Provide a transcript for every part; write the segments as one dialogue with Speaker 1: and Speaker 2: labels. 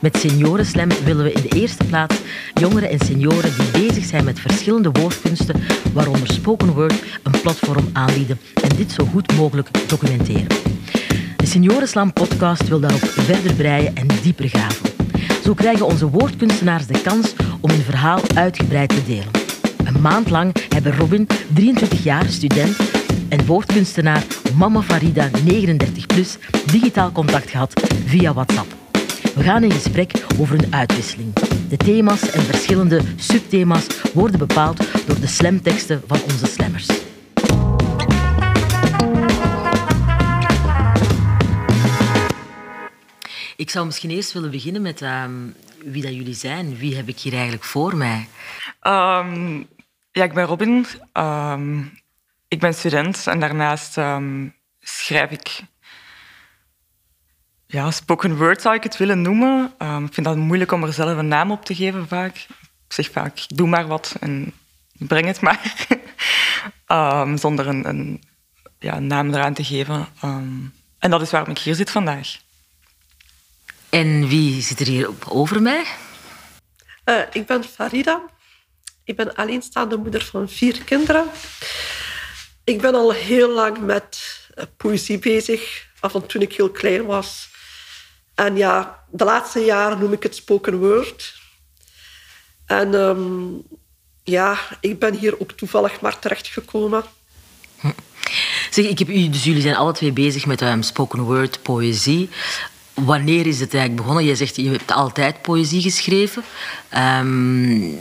Speaker 1: Met Seniorenslam willen we in de eerste plaats jongeren en senioren die bezig zijn met verschillende woordkunsten, waaronder spoken word, een platform aanbieden en dit zo goed mogelijk documenteren. De Seniorenslam podcast wil daarop verder breien en dieper graven. Zo krijgen onze woordkunstenaars de kans om hun verhaal uitgebreid te delen. Een maand lang hebben Robin, 23 jaar, student, en woordkunstenaar Mama Farida, 39 plus, digitaal contact gehad via WhatsApp. We gaan in gesprek over een uitwisseling. De thema's en verschillende subthema's worden bepaald door de slamteksten van onze slammers. Ik zou misschien eerst willen beginnen met ehm, wie dat jullie zijn. Wie heb ik hier eigenlijk voor mij?
Speaker 2: Ehm, ja, ik ben Robin. Ehm, ik ben student en daarnaast schrijf ik ja, spoken word zou ik het willen noemen. Um, ik vind dat moeilijk om er zelf een naam op te geven vaak. Ik zeg vaak, doe maar wat en breng het maar. um, zonder een, een, ja, een, naam eraan te geven. Um, en dat is waarom ik hier zit vandaag.
Speaker 1: En wie zit er hier over mij?
Speaker 3: Uh, ik ben Farida. Ik ben alleenstaande moeder van vier kinderen. Ik ben al heel lang met uh, poëzie bezig. Af en toen ik heel klein was, en ja, de laatste jaren noem ik het spoken word. En um, ja, ik ben hier ook toevallig maar terechtgekomen.
Speaker 1: Hm. Zeg, ik heb u, dus jullie zijn alle twee bezig met um, spoken word, poëzie. Wanneer is het eigenlijk begonnen? Jij zegt, je hebt altijd poëzie geschreven. Um,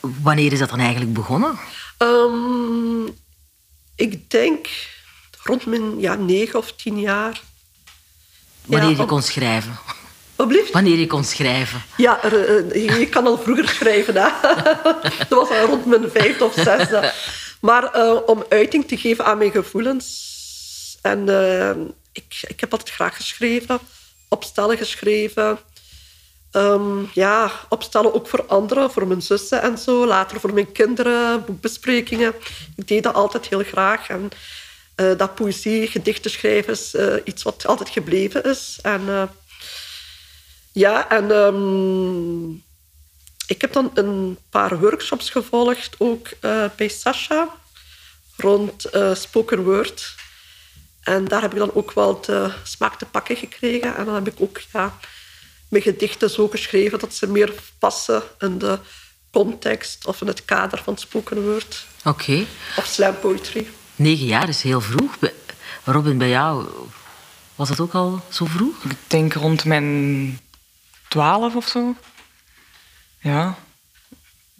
Speaker 1: wanneer is dat dan eigenlijk begonnen?
Speaker 3: Um, ik denk rond mijn ja, negen of tien jaar.
Speaker 1: Wanneer je kon schrijven. Wanneer je kon schrijven.
Speaker 3: Ja, er, eh, je kan al vroeger schrijven. Hè? dat was al rond mijn vijfde of zesde. Maar uh, om uiting te geven aan mijn gevoelens. En uh, ik, ik heb altijd graag geschreven. Opstellen geschreven. Um, ja, opstellen ook voor anderen, voor mijn zussen en zo. Later voor mijn kinderen, boekbesprekingen. Ik deed dat altijd heel graag. En uh, dat poëzie, gedichten schrijven is uh, iets wat altijd gebleven is. En uh, ja, en um, ik heb dan een paar workshops gevolgd, ook bij Sasha, rond spoken word. En daar heb ik dan ook wel de smaak te pakken gekregen. En dan heb ik ook ja, mijn gedichten zo geschreven dat ze meer passen in de context of in het kader van spoken word.
Speaker 1: Oké. Okay.
Speaker 3: Of slam poetry.
Speaker 1: Negen jaar is heel vroeg. Robin, bij jou was dat ook al zo vroeg?
Speaker 2: Ik denk rond mijn twaalf of zo. Ja.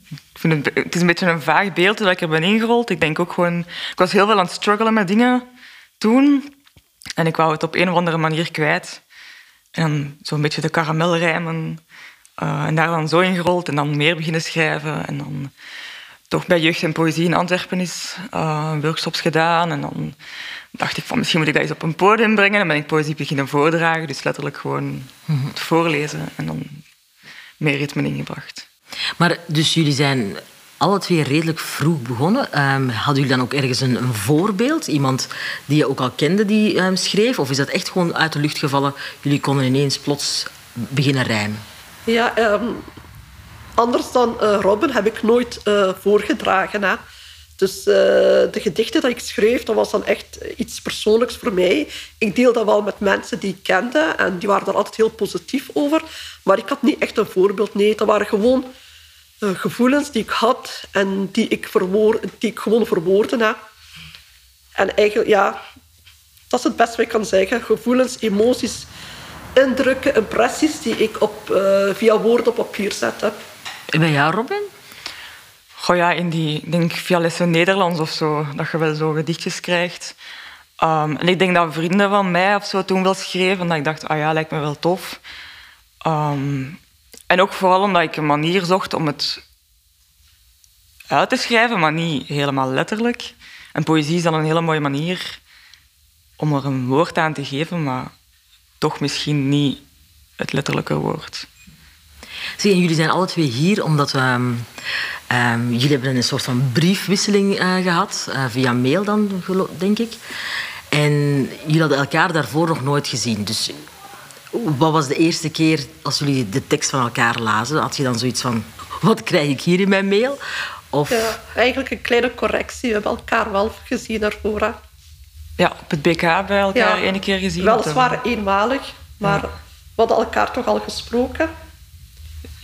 Speaker 2: Ik vind het, het is een beetje een vaag beeld dat ik er ben ingerold. Ik denk ook gewoon... Ik was heel veel aan het struggelen met dingen toen. En ik wou het op een of andere manier kwijt. En zo'n beetje de karamelrijmen. Uh, en daar dan zo ingerold en dan meer beginnen schrijven. En dan toch bij Jeugd en Poëzie in Antwerpen is uh, workshops gedaan. En dan dacht ik van misschien moet ik dat eens op een podium brengen. En dan ben ik poëzie beginnen voordragen. Dus letterlijk gewoon het voorlezen en dan meer ritme ingebracht.
Speaker 1: Maar dus jullie zijn alle twee redelijk vroeg begonnen. Um, hadden jullie dan ook ergens een, een, voorbeeld? Iemand die je ook al kende die um, schreef? Of is dat echt gewoon uit de lucht gevallen? Jullie konden ineens plots beginnen rijmen?
Speaker 3: Ja, um, anders dan uh, Robin heb ik nooit uh, voorgedragen. Hè. Dus uh, de gedichten die ik schreef, dat was dan echt iets persoonlijks voor mij. Ik deel dat wel met mensen die ik kende en die waren daar altijd heel positief over. Maar ik had niet echt een voorbeeld. Nee, dat waren gewoon gevoelens die ik had en die ik, die ik gewoon verwoorden heb. En eigenlijk, ja, dat is het beste wat ik kan zeggen. Gevoelens, emoties, indrukken, impressies die ik op, via woorden op papier zet heb.
Speaker 1: En bij jou, Robin?
Speaker 2: Goh ja, in die, ik denk via lessen Nederlands of zo, dat je wel zo gedichtjes krijgt. Um, en ik denk dat vrienden van mij of zo toen wel schreven, dat ik dacht, ah ja, lijkt me wel tof. Um, en ook vooral omdat ik een manier zocht om het uit te schrijven, maar niet helemaal letterlijk. En poëzie is dan een hele mooie manier om er een woord aan te geven, maar toch misschien niet het letterlijke woord.
Speaker 1: Zie, en jullie zijn alle twee hier omdat we... Um, um, jullie hebben een soort van briefwisseling uh, gehad, uh, via mail dan, denk ik. En jullie hadden elkaar daarvoor nog nooit gezien. Dus Wat was de eerste keer als jullie de tekst van elkaar lazen? Had je dan zoiets van, wat krijg ik hier in mijn mail? Of...
Speaker 3: Ja, eigenlijk een kleine correctie. We hebben elkaar wel gezien ervoor. hè.
Speaker 2: Ja, op het BK bij elkaar
Speaker 3: Ja.
Speaker 2: één keer gezien.
Speaker 3: Weliswaar eenmalig, maar we hadden elkaar toch al gesproken.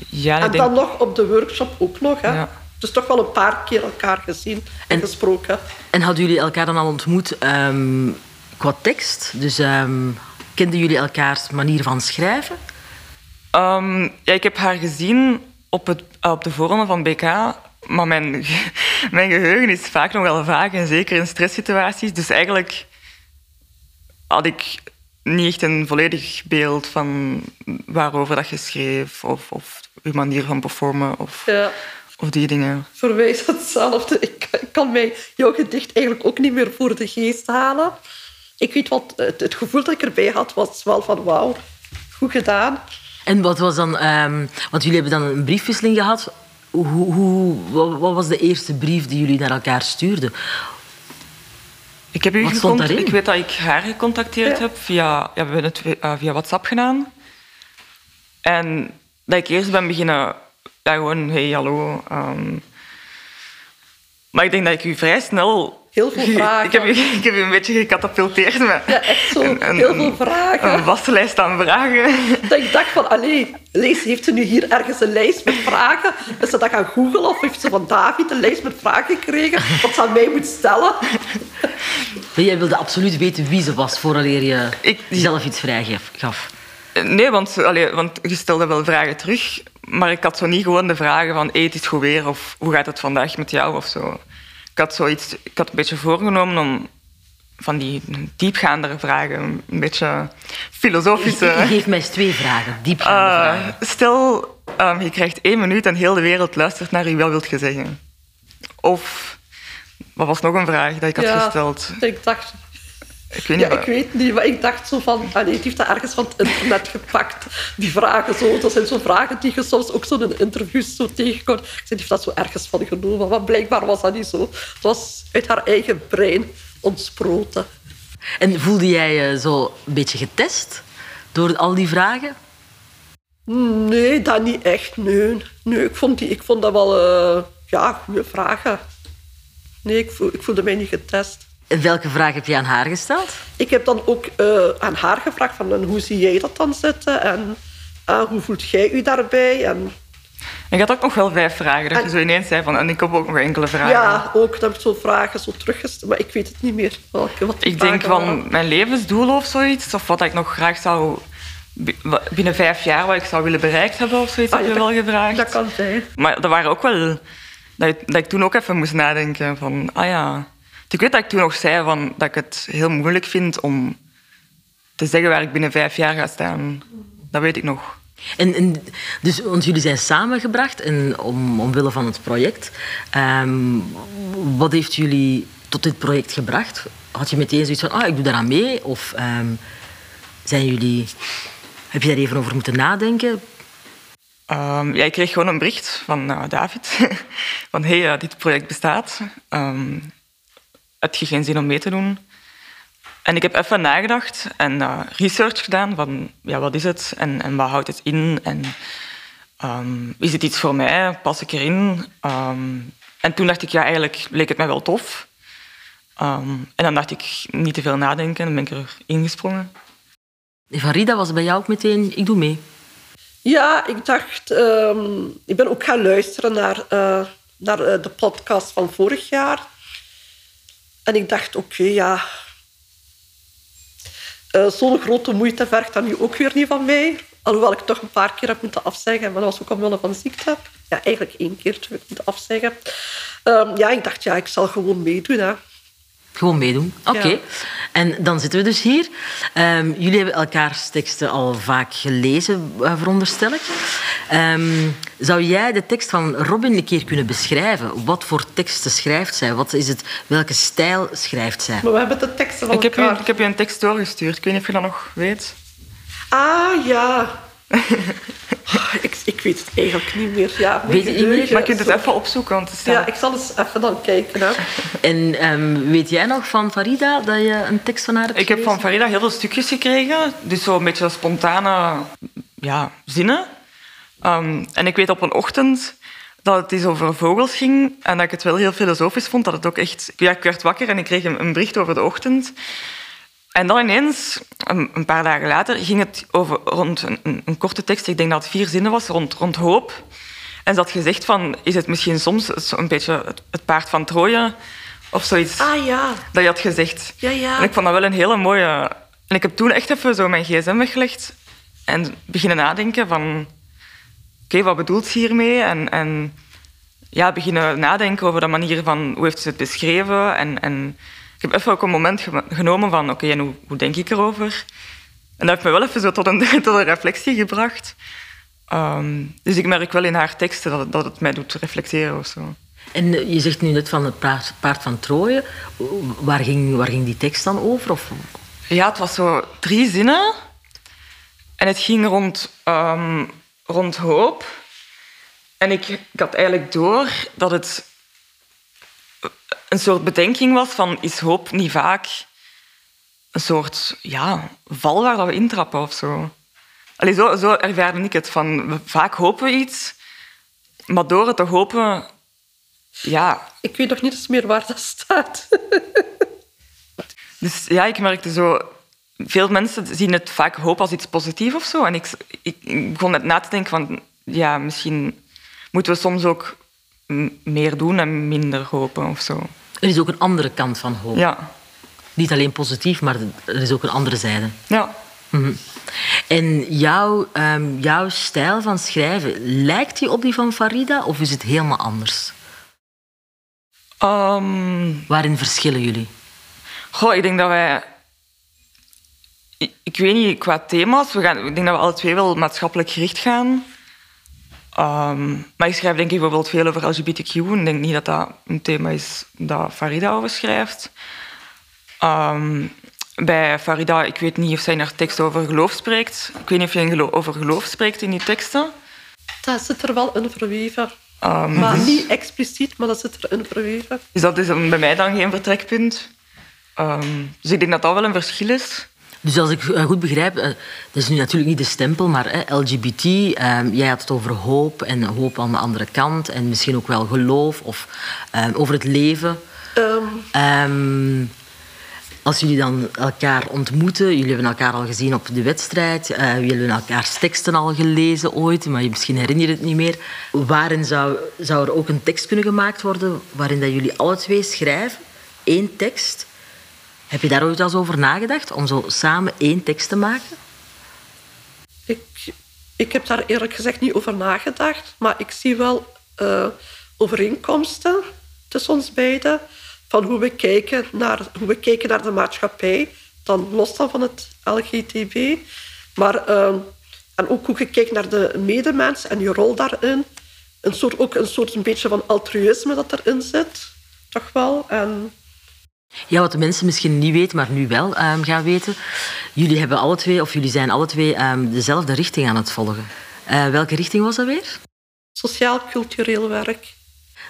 Speaker 2: Ja, ik
Speaker 3: En
Speaker 2: denk-
Speaker 3: dan nog op de workshop ook nog. Hè.
Speaker 2: Ja.
Speaker 3: Dus toch wel een paar keer elkaar gezien en
Speaker 1: En-
Speaker 3: gesproken.
Speaker 1: En hadden jullie elkaar dan al ontmoet ehm, qua tekst? Dus ehm, kenden jullie elkaars manier van schrijven?
Speaker 2: Ehm, ja, ik heb haar gezien op, het, op de voorronde van BK, maar mijn, mijn geheugen is vaak nog wel vaag en zeker in stresssituaties. Dus eigenlijk had ik niet echt een volledig beeld van waarover dat je schreef of, of je manier van performen of,
Speaker 3: Ja.
Speaker 2: of die dingen.
Speaker 3: Voor mij is het hetzelfde. Ik ik kan mij jouw gedicht eigenlijk ook niet meer voor de geest halen. Ik weet wat, het, het gevoel dat ik erbij had, was wel van wauw, goed gedaan.
Speaker 1: En wat was dan... ehm, want jullie hebben dan een briefwisseling gehad. Hoe, hoe, wat was de eerste brief die jullie naar elkaar stuurden?
Speaker 2: Ik, heb u
Speaker 1: Wat stond
Speaker 2: gecont-
Speaker 1: daarin?
Speaker 2: ik weet dat ik haar gecontacteerd
Speaker 3: Ja.
Speaker 2: heb via, ja, we hebben het eh, via WhatsApp gedaan. En dat ik eerst ben beginnen, ja, gewoon, hey, hallo. ehm. maar ik denk dat ik u vrij snel...
Speaker 3: Heel veel vragen.
Speaker 2: Ik heb ik heb u een beetje gecatapulteerd met
Speaker 3: Ja, echt zo.
Speaker 2: een, een-
Speaker 3: heel veel vragen.
Speaker 2: een waslijst aan vragen.
Speaker 3: Dat ik dacht van, allee, lees, heeft ze nu hier ergens een lijst met vragen? Is ze dat gaan googlen of heeft ze van David een lijst met vragen gekregen? Wat ze aan mij moet stellen?
Speaker 1: Maar Jij wilde absoluut weten wie ze was vooraleer je
Speaker 2: Ik-
Speaker 1: zelf iets vrijgaf. gaf.
Speaker 2: Nee, want, allee, want je stelde wel vragen terug. Maar ik had zo niet gewoon de vragen van hey, het is goed weer of hoe gaat het vandaag met jou of zo. Ik had, zoiets, ik had een beetje voorgenomen om van die diepgaandere vragen, een beetje filosofische.
Speaker 1: Geef mij eens twee vragen, diepgaande
Speaker 2: Eh,
Speaker 1: vragen.
Speaker 2: stel, ehm, je krijgt één minuut en heel de wereld luistert naar je, wat wilt je zeggen? Of, wat was nog een vraag dat ik had
Speaker 3: Ja,
Speaker 2: gesteld?
Speaker 3: Ik dacht,
Speaker 2: Ik weet niet
Speaker 3: ja, ik weet niet, maar ik dacht zo van, allee, die heeft dat ergens van het internet gepakt. Die vragen zo, dat zijn zo vragen die je soms ook zo in interviews zo tegenkomt. Ik zei, die heeft dat zo ergens van genomen, maar blijkbaar was dat niet zo. Het was uit haar eigen brein ontsproten.
Speaker 1: En voelde jij je zo een beetje getest door al die vragen?
Speaker 3: Nee, dat niet echt. Nee, nee ik, vond die, ik vond dat wel eh, ja, goede vragen. Nee, ik, voel, ik voelde mij niet getest.
Speaker 1: En welke vraag heb je aan haar gesteld?
Speaker 3: Ik heb dan ook eh, aan haar gevraagd van en hoe zie jij dat dan zitten en eh, hoe voelt jij je daarbij? En,
Speaker 2: En je had ook nog wel vijf vragen, dat je
Speaker 3: En-
Speaker 2: zo ineens zei van en ik heb ook nog enkele vragen.
Speaker 3: ja, ook dan heb ik zo vragen zo teruggesteld, maar ik weet het niet meer welke wat
Speaker 2: Ik denk
Speaker 3: waren.
Speaker 2: van mijn levensdoel of zoiets, of wat ik nog graag zou binnen vijf jaar wat ik zou willen bereikt hebben of zoiets,
Speaker 3: Ah,
Speaker 2: heb je wel
Speaker 3: dat-
Speaker 2: gevraagd.
Speaker 3: Dat kan zijn.
Speaker 2: Maar er waren ook wel dat ik, dat ik toen ook even moest nadenken van, ah ja. Ik weet dat ik toen nog zei van, dat ik het heel moeilijk vind om te zeggen waar ik binnen vijf jaar ga staan. Dat weet ik nog.
Speaker 1: En, en, dus, want jullie zijn samengebracht en om, omwille van het project. Ehm, wat heeft jullie tot dit project gebracht? Had je meteen zoiets van, ah, ik doe daaraan mee? Of ehm, zijn jullie, heb je daar even over moeten nadenken?
Speaker 2: Ehm, ja, ik kreeg gewoon een bericht van eh, David. van, hé, hey, eh, dit project bestaat. Heb je geen zin om mee te doen? En ik heb even nagedacht en eh, research gedaan van, ja, wat is het? En, en wat houdt het in? En ehm, is het iets voor mij? Pas ik erin? Ehm, en toen dacht ik, ja, eigenlijk leek het mij wel tof. Ehm, en dan dacht ik, niet te veel nadenken. En dan ben ik erin gesprongen.
Speaker 1: Van Rida was bij jou ook meteen, ik doe mee.
Speaker 3: Ja, ik dacht... ehm, ik ben ook gaan luisteren naar, eh, naar eh, de podcast van vorig jaar. En ik dacht, oké, ja... eh, Zo'n grote moeite vergt dan nu ook weer niet van mij. Alhoewel ik toch een paar keer heb moeten afzeggen. Maar dat was ook omwille van ziekte. Ja, eigenlijk één keer heb ik moeten afzeggen. Ehm, ja, ik dacht, ja, ik zal gewoon meedoen. Hè.
Speaker 1: Gewoon meedoen. Oké.
Speaker 3: Ja.
Speaker 1: En dan zitten we dus hier. Ehm, jullie hebben elkaars teksten al vaak gelezen, eh, veronderstel ik. Ehm, zou jij de tekst van Robin een keer kunnen beschrijven? Wat voor teksten schrijft zij? Wat is het, welke stijl schrijft zij?
Speaker 3: Maar we hebben de teksten van
Speaker 2: Ik heb,
Speaker 3: elkaar.
Speaker 2: ik heb u een tekst doorgestuurd. Ik weet niet of je dat nog weet.
Speaker 3: Ah, ja. ik, weet het eigenlijk niet meer. Ja,
Speaker 1: Weet je niet meer?
Speaker 2: Maar je kunt het even opzoeken, want het.
Speaker 3: Ja, ik zal eens even dan kijken. Hè.
Speaker 1: En ehm, weet jij nog van Farida dat je een tekst van haar hebt
Speaker 2: Ik heb van? Farida heel veel stukjes gekregen. Dus zo een beetje spontane ja, zinnen. Ehm, en ik weet op een ochtend dat het eens over vogels ging. En dat ik het wel heel filosofisch vond. Dat het ook echt... Ja, ik werd wakker en ik kreeg een, een bericht over de ochtend. En dan ineens, een, paar dagen later, ging het over, rond een, een, korte tekst. Ik denk dat het vier zinnen was, rond, rond hoop. En ze had gezegd van, is het misschien soms een beetje het, het paard van Troje? Of zoiets
Speaker 3: Ah ja,
Speaker 2: dat je had gezegd.
Speaker 3: ja, ja.
Speaker 2: En ik vond dat wel een hele mooie... En ik heb toen echt even zo mijn gsm weggelegd en beginnen nadenken van... Oké, wat bedoelt ze hiermee? En, en ja, beginnen nadenken over de manier van hoe heeft ze het beschreven. En, en ik heb even ook een moment ge- genomen van oké, en hoe, hoe denk ik erover? En dat heeft me wel even zo tot een, tot een reflectie gebracht. Ehm, dus ik merk wel in haar teksten dat het, dat het mij doet reflecteren of zo.
Speaker 1: En eh, je zegt nu net van het paard, paard van Troje. Waar ging, waar ging die tekst dan over? Of,
Speaker 2: Ja, het was zo drie zinnen. En het ging rond, ehm, rond hoop. En ik, ik had eigenlijk door dat het een soort bedenking was van... Is hoop niet vaak een soort ja, val waar dat we intrappen of zo? Allee, zo, zo ervaarde ik het. Van, we- vaak hopen we iets, maar door het te hopen... Ja,
Speaker 3: Ik weet nog niet eens meer waar dat staat.
Speaker 2: Dus ja, ik merkte zo... Veel mensen zien het vaak hoop als iets positiefs of zo. En ik, ik, ik begon net na te denken van... Ja, misschien moeten we soms ook meer doen en minder hopen of zo.
Speaker 1: er is ook een andere kant van hoop.
Speaker 2: Ja.
Speaker 1: Niet alleen positief, maar er is ook een andere zijde.
Speaker 2: Ja.
Speaker 1: Mhm. En jouw, ehm, jouw stijl van schrijven, lijkt die op die van Farida of is het helemaal anders?
Speaker 2: Ehm,
Speaker 1: Waarin verschillen jullie?
Speaker 2: goh, ik denk dat wij... Ik, ik weet niet, qua thema's... We gaan, ik denk dat we alle twee wel maatschappelijk gericht gaan. Ehm, maar ik schrijf denk ik bijvoorbeeld veel over LGBTQ. En ik denk niet dat dat een thema is dat Farida over schrijft. Ehm, bij Farida, ik weet niet of zij in haar tekst over geloof spreekt. Ik weet niet of je in over geloof spreekt in die teksten.
Speaker 3: Dat zit er wel in verweven.
Speaker 2: Ehm,
Speaker 3: Maar
Speaker 2: dus,
Speaker 3: niet expliciet, maar dat zit erin verweven.
Speaker 2: dus dat is bij mij dan geen vertrekpunt. Dus ik denk dat dat wel een verschil is.
Speaker 1: Dus als ik eh, goed begrijp, eh, dat is nu natuurlijk niet de stempel, maar eh, LGBT, ehm, jij had het over hoop en hoop aan de andere kant en misschien ook wel geloof of ehm, over het leven.
Speaker 3: Ehm,
Speaker 1: als jullie dan elkaar ontmoeten, jullie hebben elkaar al gezien op de wedstrijd, jullie hebben elkaars teksten al gelezen ooit, maar je misschien herinner je het niet meer. Waarin zou, zou er ook een tekst kunnen gemaakt worden waarin dat jullie alle twee schrijven, één tekst? Heb je daar ooit al over nagedacht, om zo samen één tekst te maken?
Speaker 3: ik, ik heb daar eerlijk gezegd niet over nagedacht, maar ik zie wel eh, overeenkomsten tussen ons beiden. Van hoe we, kijken naar, hoe we kijken naar de maatschappij, dan los van het LGTB. Maar, eh, en ook hoe je kijkt naar de medemens en je rol daarin. Een soort, ook een soort een beetje van altruïsme dat erin zit, toch wel. En
Speaker 1: Ja, wat de mensen misschien niet weten, maar nu wel ehm, gaan weten. Jullie hebben alle twee, of jullie zijn alle twee ehm, dezelfde richting aan het volgen. Eh, welke richting was dat weer?
Speaker 3: sociaal-cultureel werk.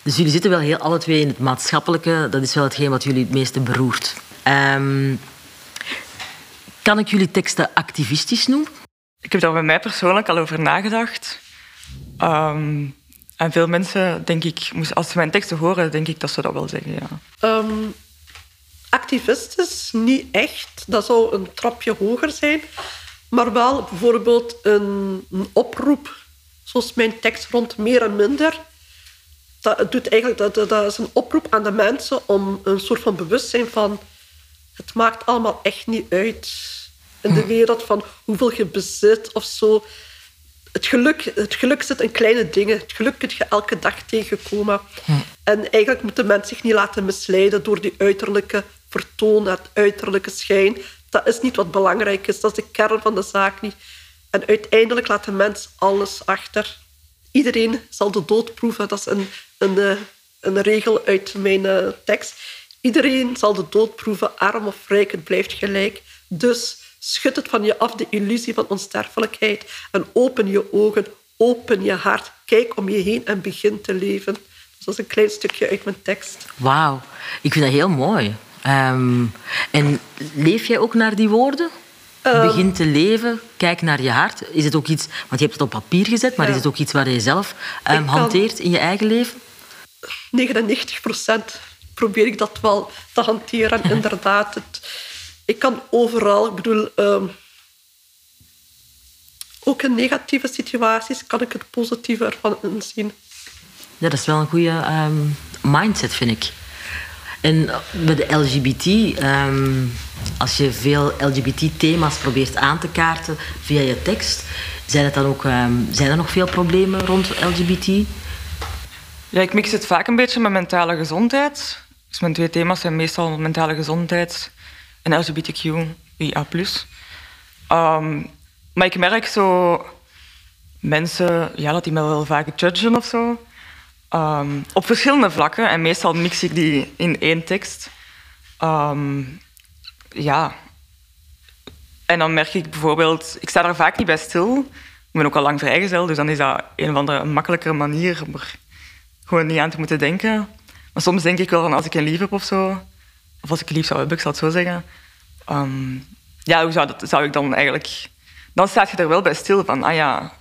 Speaker 1: Dus jullie zitten wel heel alle twee in het maatschappelijke. Dat is wel hetgeen wat jullie het meeste beroert. Ehm, kan ik jullie teksten activistisch noemen?
Speaker 2: Ik heb daar bij mij persoonlijk al over nagedacht. Ehm, en veel mensen, denk ik, moest- als ze mijn teksten horen, denk ik dat ze dat wel zeggen, ja.
Speaker 3: Ehm, activistisch niet echt. Dat zou een trapje hoger zijn. Maar wel bijvoorbeeld een, een oproep, zoals mijn tekst rond meer en minder. Dat, doet eigenlijk, dat, dat- is een oproep aan de mensen om een soort van bewustzijn van... Het maakt allemaal echt niet uit in de wereld van hoeveel je bezit of zo. Het geluk, het geluk zit in kleine dingen. Het geluk kun je elke dag tegenkomen. En eigenlijk moet de mens zich niet laten misleiden door die uiterlijke het uiterlijke schijn. Dat is niet wat belangrijk is. Dat is de kern van de zaak niet. En uiteindelijk laat de mens alles achter. Iedereen zal de dood proeven. Dat is een, een, eh, een regel uit mijn eh, tekst. Iedereen zal de dood proeven, arm of rijk, het blijft gelijk. Dus schud het van je af, de illusie van onsterfelijkheid. En open je ogen, open je hart, kijk om je heen en begin te leven. Dus dat is een klein stukje uit mijn tekst.
Speaker 1: Wauw, ik vind dat heel mooi. Ehm, en leef jij ook naar die woorden?
Speaker 3: Ehm.
Speaker 1: Begin te leven, kijk naar je hart. Is het ook iets, want je hebt het op papier gezet, maar
Speaker 3: Ja.
Speaker 1: is het ook iets waar je zelf ehm, hanteert in je eigen leven?
Speaker 3: 99% probeer ik dat wel te hanteren. En inderdaad, het, ik kan overal, ik bedoel, ook in negatieve situaties kan ik het positieve ervan inzien.
Speaker 1: Ja, dat is wel een goede mindset, vind ik. En met de LGBT, ehm, als je veel LGBT-thema's probeert aan te kaarten via je tekst, zijn, het dan ook, ehm, zijn er nog veel problemen rond LGBT?
Speaker 2: Ja, ik mix het vaak een beetje met mentale gezondheid. Dus mijn twee thema's zijn meestal mentale gezondheid en LGBTQIA+. Ehm, maar ik merk zo... Mensen, ja, dat die me wel vaak judgen of zo. Ehm, op verschillende vlakken. En meestal mix ik die in één tekst. Ehm, ja. En dan merk ik bijvoorbeeld... Ik sta daar vaak niet bij stil. Ik ben ook al lang vrijgezel, dus dan is dat een of andere makkelijkere manier om er gewoon niet aan te moeten denken. Maar soms denk ik wel van als ik een lief heb of zo, of als ik lief zou hebben, ik zal het zo zeggen. ehm, ja, hoe zou, dat, zou ik dan eigenlijk... Dan staat je er wel bij stil van, ah ja...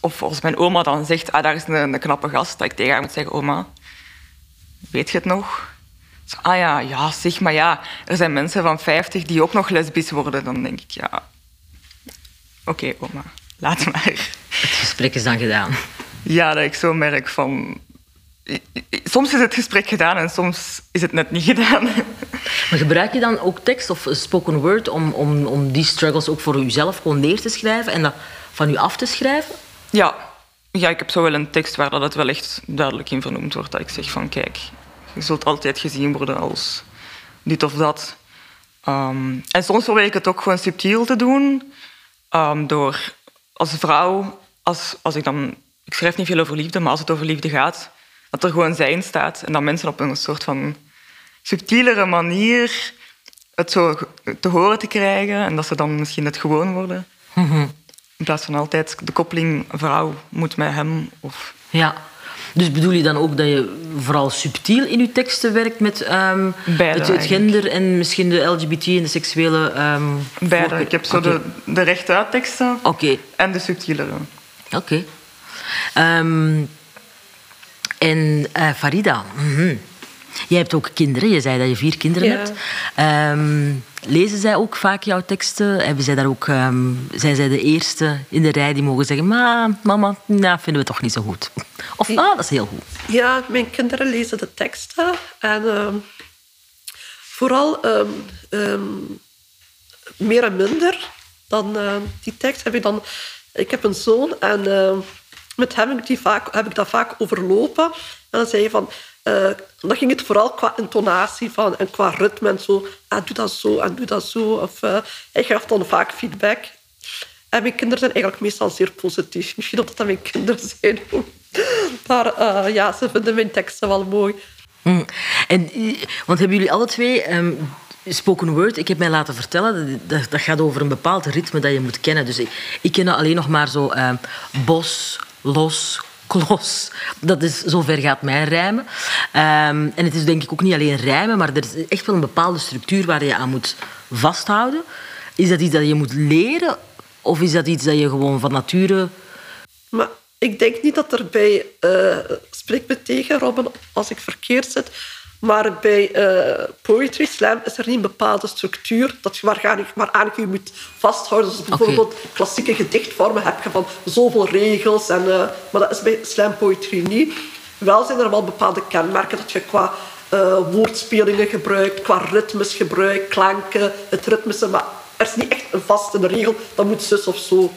Speaker 2: Of als mijn oma dan zegt, ah, daar is een, een knappe gast, dat ik tegen haar moet zeggen, oma, weet je het nog? Zo, ah ja, ja, zeg maar ja, er zijn mensen van 50 die ook nog lesbisch worden. Dan denk ik, ja, oké oma, laat maar.
Speaker 1: Het gesprek is dan gedaan.
Speaker 2: Ja, dat ik zo merk van... Soms is het gesprek gedaan en soms is het net niet gedaan.
Speaker 1: Maar gebruik je dan ook tekst of spoken word om, om, om die struggles ook voor jezelf gewoon neer te schrijven en dat van je af te schrijven?
Speaker 2: Ja. ja, ik heb zo wel een tekst waar dat wel echt duidelijk in vernoemd wordt. Dat ik zeg van, kijk, je zult altijd gezien worden als dit of dat. Ehm, en soms probeer ik het ook gewoon subtiel te doen. ehm, door als vrouw, als, als ik dan... Ik schrijf niet veel over liefde, maar als het over liefde gaat, dat er gewoon zijn staat. En dat mensen op een soort van subtielere manier het zo te horen te krijgen. En dat ze dan misschien het gewoon worden. In plaats van altijd de koppeling vrouw moet met hem. Of...
Speaker 1: Ja. Dus bedoel je dan ook dat je vooral subtiel in je teksten werkt met ehm,
Speaker 2: Beide
Speaker 1: het, gender en misschien de LGBT en de seksuele... ehm,
Speaker 2: Beide.
Speaker 1: voor-
Speaker 2: Ik heb zo
Speaker 1: Oké.
Speaker 2: de, de rechtuit teksten
Speaker 1: Oké,
Speaker 2: en de subtielere.
Speaker 1: oké. Ehm, en eh, Farida, mhm. Jij hebt ook kinderen. Je zei dat je vier kinderen
Speaker 3: Ja.
Speaker 1: hebt. Ehm, lezen zij ook vaak jouw teksten? Hebben zij daar ook, ehm, zijn zij de eerste in de rij die mogen zeggen... "Ma, mama, nou, vinden we toch niet zo goed. Of, ah, dat is heel goed.
Speaker 3: Ja, mijn kinderen lezen de teksten. En ehm, vooral meer en minder dan die tekst heb ik dan... Ik heb een zoon en met hem heb ik, die vaak, heb ik dat vaak overlopen. En dan zei hij van... eh, dan ging het vooral qua intonatie van, en qua ritme en zo. Ah, doe dat zo en doe dat zo. Of, eh, hij gaf dan vaak feedback. En mijn kinderen zijn eigenlijk meestal zeer positief. Misschien omdat dat mijn kinderen zijn. Maar eh, ja, ze vinden mijn teksten wel mooi.
Speaker 1: Hm. En, want hebben jullie alle twee ehm, spoken word? Ik heb mij laten vertellen, dat, dat gaat over een bepaald ritme dat je moet kennen. Dus ik, ik ken alleen nog maar zo ehm, bos, los, klos. Dat is, zover gaat mijn rijmen. Ehm, en het is denk ik ook niet alleen rijmen, maar er is echt wel een bepaalde structuur waar je aan moet vasthouden. Is dat iets dat je moet leren? Of is dat iets dat je gewoon van nature...
Speaker 3: Maar ik denk niet dat er bij... eh spreek me tegen, Robin, als ik verkeerd zit. Maar bij eh, poetry slam is er niet een bepaalde structuur dat je waaraan, waaraan je moet vasthouden. Dus bijvoorbeeld klassieke gedichtvormen heb je van zoveel regels. En, eh, maar dat is bij slam poetry niet. Wel zijn er wel bepaalde kenmerken dat je qua eh, woordspelingen gebruikt, qua ritmes gebruikt, klanken, het ritmische. Maar er is niet echt een vaste regel, dat moet zus of zo.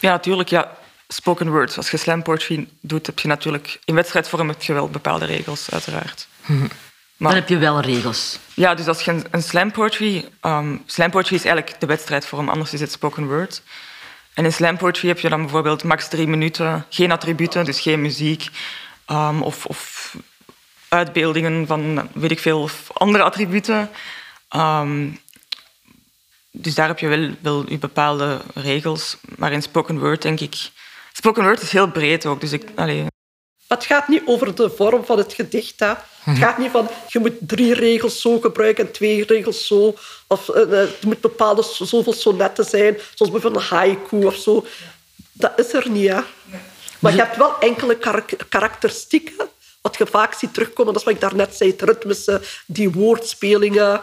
Speaker 2: Ja, natuurlijk. Ja. Spoken words. Als je slam poetry doet, heb je natuurlijk... In wedstrijdvorm heb je wel bepaalde regels, uiteraard.
Speaker 1: Dan heb je wel regels.
Speaker 2: Ja, dus als je een, een slam poetry... ehm, slam poetry is eigenlijk de wedstrijdvorm, anders is het spoken word. En in slam poetry heb je dan bijvoorbeeld max drie minuten, geen attributen, dus geen muziek ehm, of, of uitbeeldingen van, weet ik veel, of andere attributen. Ehm, dus daar heb je wel, wel je bepaalde regels. Maar in spoken word, denk ik, spoken word is heel breed ook. Dus ik, allee,
Speaker 3: Maar het gaat niet over de vorm van het gedicht. Hè. Het gaat niet van, je moet drie regels zo gebruiken en twee regels zo. Of eh, eh, er moet bepaalde zo- zoveel sonetten zijn, zoals bijvoorbeeld een haiku of zo. Dat is er niet, hè. Maar je hebt wel enkele karak- karakteristieken, wat je vaak ziet terugkomen. Dat is wat ik daarnet zei, het ritmische, die woordspelingen,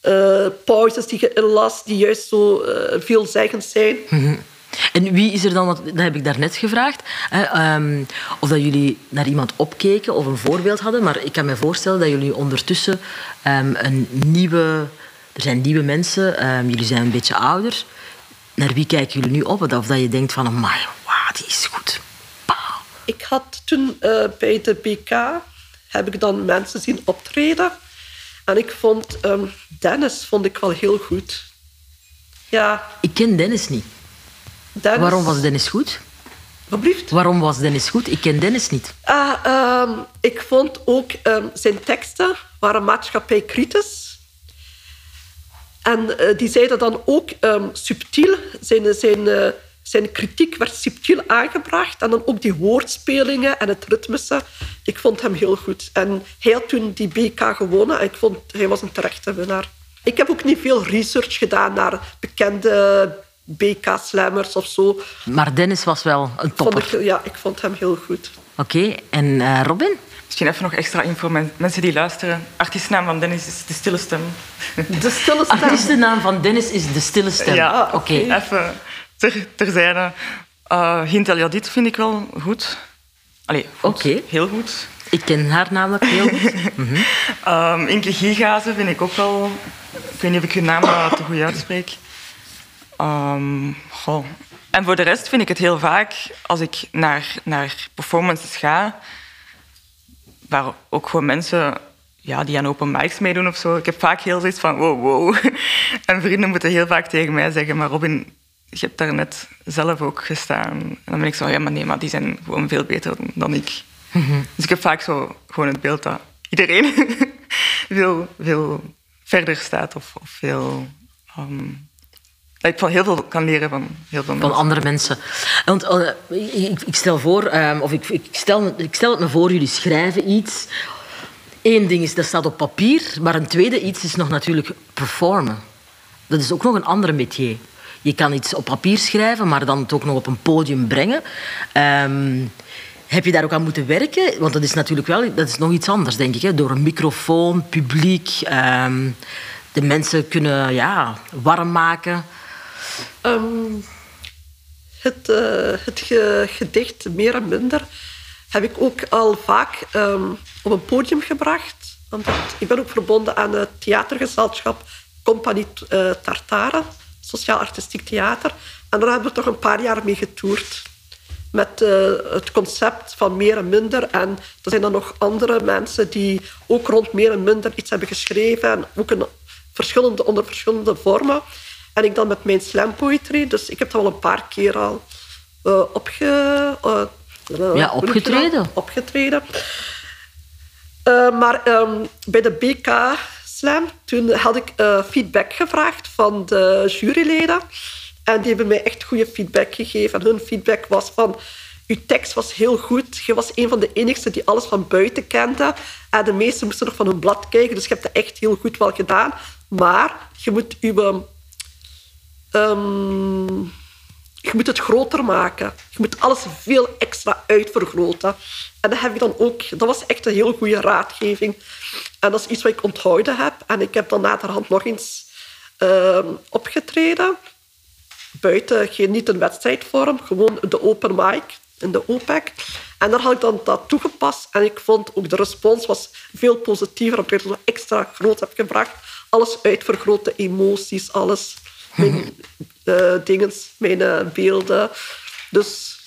Speaker 3: eh pauzes die je inlas, die juist zo eh, veelzeggend zijn.
Speaker 1: En wie is er dan, dat heb ik daarnet gevraagd, hè, ehm, of dat jullie naar iemand opkeken of een voorbeeld hadden. Maar ik kan me voorstellen dat jullie ondertussen ehm, een nieuwe... Er zijn nieuwe mensen, ehm, jullie zijn een beetje ouder. Naar wie kijken jullie nu op? Of dat je denkt van, amai, wauw, die is goed.
Speaker 3: Ik had toen eh, bij de BK heb ik dan mensen zien optreden. En ik vond Dennis vond ik wel heel goed. Ja,
Speaker 1: Ik ken Dennis niet.
Speaker 3: Dennis.
Speaker 1: Waarom was Dennis goed? Waarom was Dennis goed? Ik ken Dennis niet.
Speaker 3: Ah, ehm, ik vond ook ehm, zijn teksten waren maatschappij kritisch. En eh, die zeiden dan ook ehm, subtiel, zijn, zijn, eh, zijn kritiek werd subtiel aangebracht. En dan ook die woordspelingen en het ritmische. Ik vond hem heel goed. En hij had toen die BK gewonnen en ik vond hij was een terechte winnaar. Ik heb ook niet veel research gedaan naar bekende BK-slammers of zo.
Speaker 1: Maar Dennis was wel een
Speaker 3: Vond
Speaker 1: topper.
Speaker 3: ik, ja, ik vond hem heel goed.
Speaker 1: Oké, en eh, Robin?
Speaker 2: misschien even nog extra info. men- Mensen die luisteren. Artiestennaam van Dennis is De Stille Stem.
Speaker 3: De stille stem.
Speaker 1: Artiestennaam van Dennis is De Stille Stem.
Speaker 2: Ja,
Speaker 1: oké.
Speaker 2: Even ter, terzijde. Uh, Hint El Yadid vind ik wel goed. Allee, goed.
Speaker 1: Oké.
Speaker 2: Heel goed.
Speaker 1: Ik ken haar namelijk heel goed.
Speaker 2: Um, Inke Gigazen vind ik ook wel... Ik weet niet of ik hun naam uh, te goed uitspreek. Ehm, goh. En voor de rest vind ik het heel vaak, als ik naar, naar performances ga, waar ook gewoon mensen ja, die aan open mics meedoen of zo, ik heb vaak heel zoiets van wow, wow. En vrienden moeten heel vaak tegen mij zeggen, maar Robin, je hebt daar net zelf ook gestaan. En dan ben ik zo, ja, maar nee, maar die zijn gewoon veel beter dan ik. Dus ik heb vaak zo gewoon het beeld dat iedereen veel, veel verder staat of, of veel... ehm, dat ik van heel veel kan leren van heel veel
Speaker 1: Van andere mensen. Want eh, ik, ik stel voor, ehm, of ik, ik, stel, ik stel het me voor, jullie schrijven iets. Eén ding is, dat staat op papier. Maar een tweede iets is nog natuurlijk performen. Dat is ook nog een andere métier. Je kan iets op papier schrijven, maar dan het ook nog op een podium brengen. Ehm, heb je daar ook aan moeten werken? Want dat is natuurlijk wel dat is nog iets anders, denk ik. Hè? Door een microfoon, publiek, ehm, de mensen kunnen ja, warm maken.
Speaker 3: Ehm, het, eh, het ge- gedicht Meer en Minder heb ik ook al vaak ehm, op een podium gebracht. Omdat ik ben ook verbonden aan het theatergezelschap Compagnie eh, Tartare, sociaal-artistiek theater. En daar hebben we toch een paar jaar mee getoerd. Met eh, het concept van meer en minder. En er zijn dan nog andere mensen die ook rond meer en minder iets hebben geschreven. En ook een verschillende, onder verschillende vormen. En ik dan met mijn slam poetry. Dus ik heb dat wel een paar keer al eh, opge... eh, hoe
Speaker 1: Ja,
Speaker 3: je dat?
Speaker 1: opgetreden.
Speaker 3: Opgetreden. Eh, maar ehm, bij de BK Slam, toen had ik eh, feedback gevraagd van de juryleden. En die hebben mij echt goede feedback gegeven. En hun feedback was van... Uw tekst was heel goed. Je was een van de enigsten die alles van buiten kende. En de meesten moesten nog van hun blad kijken. Dus je hebt het echt heel goed wel gedaan. Maar je moet uw... ehm, je moet het groter maken. Je moet alles veel extra uitvergroten. En dat heb ik dan ook... Dat was echt een heel goede raadgeving. En dat is iets wat ik onthouden heb. En ik heb dan naderhand nog eens ehm, opgetreden. Buiten, geen, niet een wedstrijdvorm, gewoon de open mic in de OPEC. En daar had ik dan dat toegepast. En ik vond ook de respons was veel positiever. Omdat ik het extra groot heb gebracht. Alles uitvergroten, emoties, alles. Mijn eh, dinges, mijn eh, beelden. Dus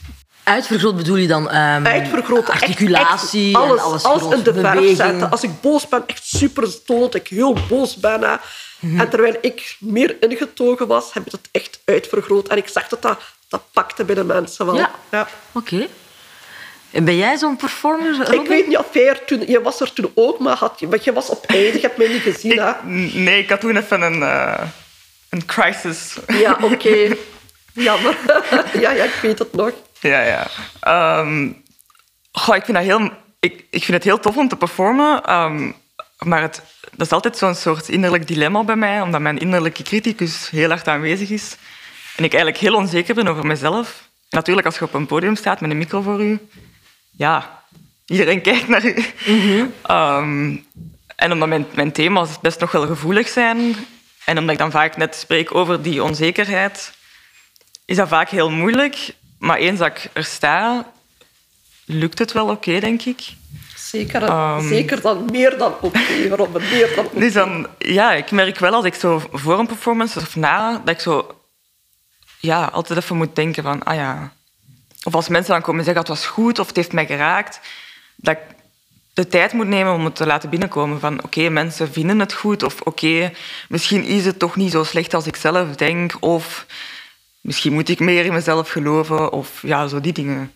Speaker 1: Uitvergroot bedoel je dan ehm,
Speaker 3: uitvergroten. echt-
Speaker 1: articulatie
Speaker 3: echt alles,
Speaker 1: en alles,
Speaker 3: alles
Speaker 1: groot,
Speaker 3: in de verf zetten. Als ik boos ben, echt super stoot, dat ik heel boos ben. hè.
Speaker 1: Mhm.
Speaker 3: En terwijl ik meer ingetogen was, heb ik het echt uitvergroot. En ik zag dat dat, dat pakte bij de mensen wel.
Speaker 1: Ja. Oké. En ben jij zo'n performer,
Speaker 3: Ik weet niet of jij er toen... Je was er toen ook, maar, had je, maar je was op einde. Je hebt mij niet gezien, hè?
Speaker 2: Nee, ik had toen even een, eh, een crisis.
Speaker 3: Ja, oké. Jammer. ja, ja, ik weet het nog.
Speaker 2: Ja, ja. Goh, ik, vind dat heel, ik, ik vind het heel tof om te performen. ehm, maar het, dat is altijd zo'n soort innerlijk dilemma bij mij, omdat mijn innerlijke criticus heel hard aanwezig is. En ik eigenlijk heel onzeker ben over mezelf. Natuurlijk, als je op een podium staat met een micro voor u, ja, iedereen kijkt naar u. Ehm, en omdat mijn, mijn thema's best nog wel gevoelig zijn, en omdat ik dan vaak net spreek over die onzekerheid, is dat vaak heel moeilijk. Maar eens dat ik er sta, lukt het wel oké, denk ik.
Speaker 3: Zeker,
Speaker 2: Ehm.
Speaker 3: zeker dan meer dan oké, Robin, meer dan oké.
Speaker 2: Dus dan, ja, ik merk wel als ik zo voor een performance of na, dat ik zo ja, altijd even moet denken van, ah ja. Of als mensen dan komen zeggen, het was goed of het heeft mij geraakt, dat ik de tijd moet nemen om het te laten binnenkomen. Van oké, mensen vinden het goed of oké, misschien is het toch niet zo slecht als ik zelf denk of misschien moet ik meer in mezelf geloven of ja, zo die dingen.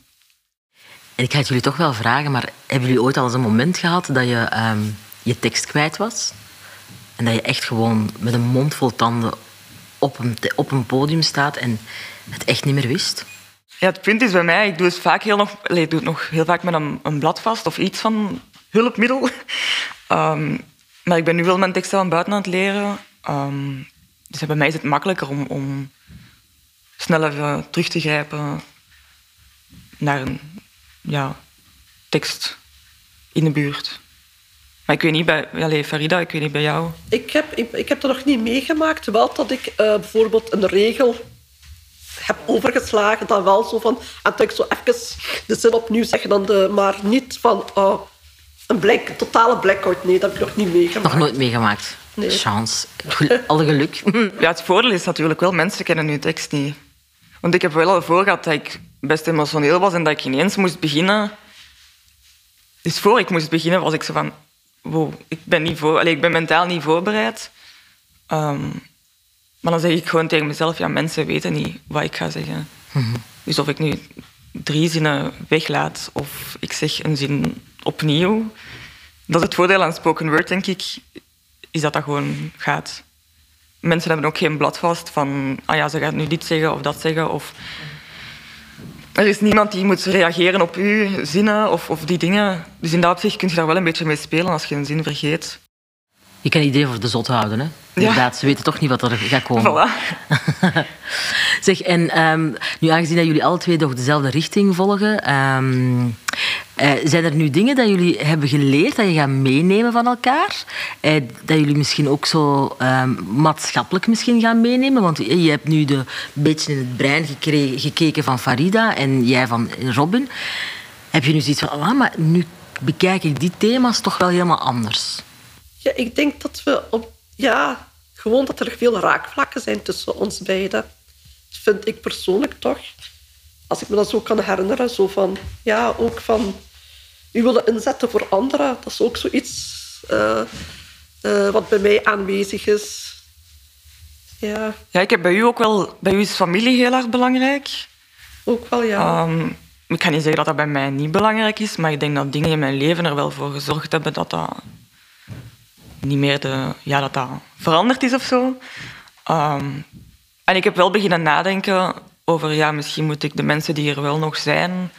Speaker 1: En ik ga het jullie toch wel vragen, maar hebben jullie ooit al eens een moment gehad dat je ehm, je tekst kwijt was? En dat je echt gewoon met een mond vol tanden op een, op een podium staat en het echt niet meer wist?
Speaker 2: Ja, het punt is bij mij, ik doe het vaak heel, nog, ik doe het nog heel vaak met een, een blad vast of iets van hulpmiddel. Ehm, maar ik ben nu wel mijn teksten van buiten aan het leren. Ehm, dus bij mij is het makkelijker om, om sneller terug te grijpen naar een ja, tekst in de buurt. Maar ik weet niet bij allee, Farida, ik weet niet bij jou.
Speaker 3: Ik heb, ik, ik heb dat nog niet meegemaakt. Wel dat ik eh, bijvoorbeeld een regel heb overgeslagen. Dan wel zo van... En dat ik zo even de zin opnieuw zeggen. Dan de, maar niet van... oh, een blank, totale blackout. Nee, dat heb ik nog niet meegemaakt.
Speaker 1: Nog nooit meegemaakt.
Speaker 3: Nee.
Speaker 1: Chance. Alle geluk.
Speaker 2: Ja, het voordeel is natuurlijk wel, mensen kennen hun tekst niet. Want ik heb wel al voor gehad dat ik best emotioneel was en dat ik ineens moest beginnen. Dus voor ik moest beginnen was ik zo van... Wow, ik ben, niet voor, allee, ik ben mentaal niet voorbereid. Ehm, maar dan zeg ik gewoon tegen mezelf, ja, mensen weten niet wat ik ga zeggen. Dus of ik nu drie zinnen weglaat of ik zeg een zin opnieuw... Dat is het voordeel aan spoken word, denk ik, is dat dat gewoon gaat mensen hebben ook geen blad vast van, ah ja, ze gaat nu dit zeggen of dat zeggen. Of er is niemand die moet reageren op uw zinnen of, of die dingen. Dus in dat opzicht kun je daar wel een beetje mee spelen als je een zin vergeet.
Speaker 1: Je kan idee voor de zot houden, hè? Inderdaad, ze weten toch niet wat er gaat komen.
Speaker 2: Voilà.
Speaker 1: Zeg, en ehm, nu aangezien dat jullie alle twee toch dezelfde richting volgen, ehm, eh, zijn er nu dingen dat jullie hebben geleerd dat je gaat meenemen van elkaar? Eh, dat jullie misschien ook zo ehm, maatschappelijk misschien gaan meenemen? Want je je hebt nu de, een beetje in het brein gekre- gekeken van Farida en jij van Robin. Heb je nu zoiets van, ah, maar nu bekijk ik die thema's toch wel helemaal anders?
Speaker 3: Ja, ik denk dat we op... Ja, gewoon dat er veel raakvlakken zijn tussen ons beiden. Vind ik persoonlijk toch. Als ik me dat zo kan herinneren. Zo van... Ja, ook van... U willen inzetten voor anderen. Dat is ook zoiets... eh, eh, wat bij mij aanwezig is. Ja,
Speaker 2: Ja, ik heb bij u ook wel... Bij u is familie heel erg belangrijk.
Speaker 3: ook wel, ja.
Speaker 2: Ehm, ik kan niet zeggen dat dat bij mij niet belangrijk is, maar ik denk dat dingen in mijn leven er wel voor gezorgd hebben dat dat niet meer de, ja, dat dat veranderd is of zo. Ehm, en ik heb wel beginnen nadenken over, ja, misschien moet ik de mensen die er wel nog zijn,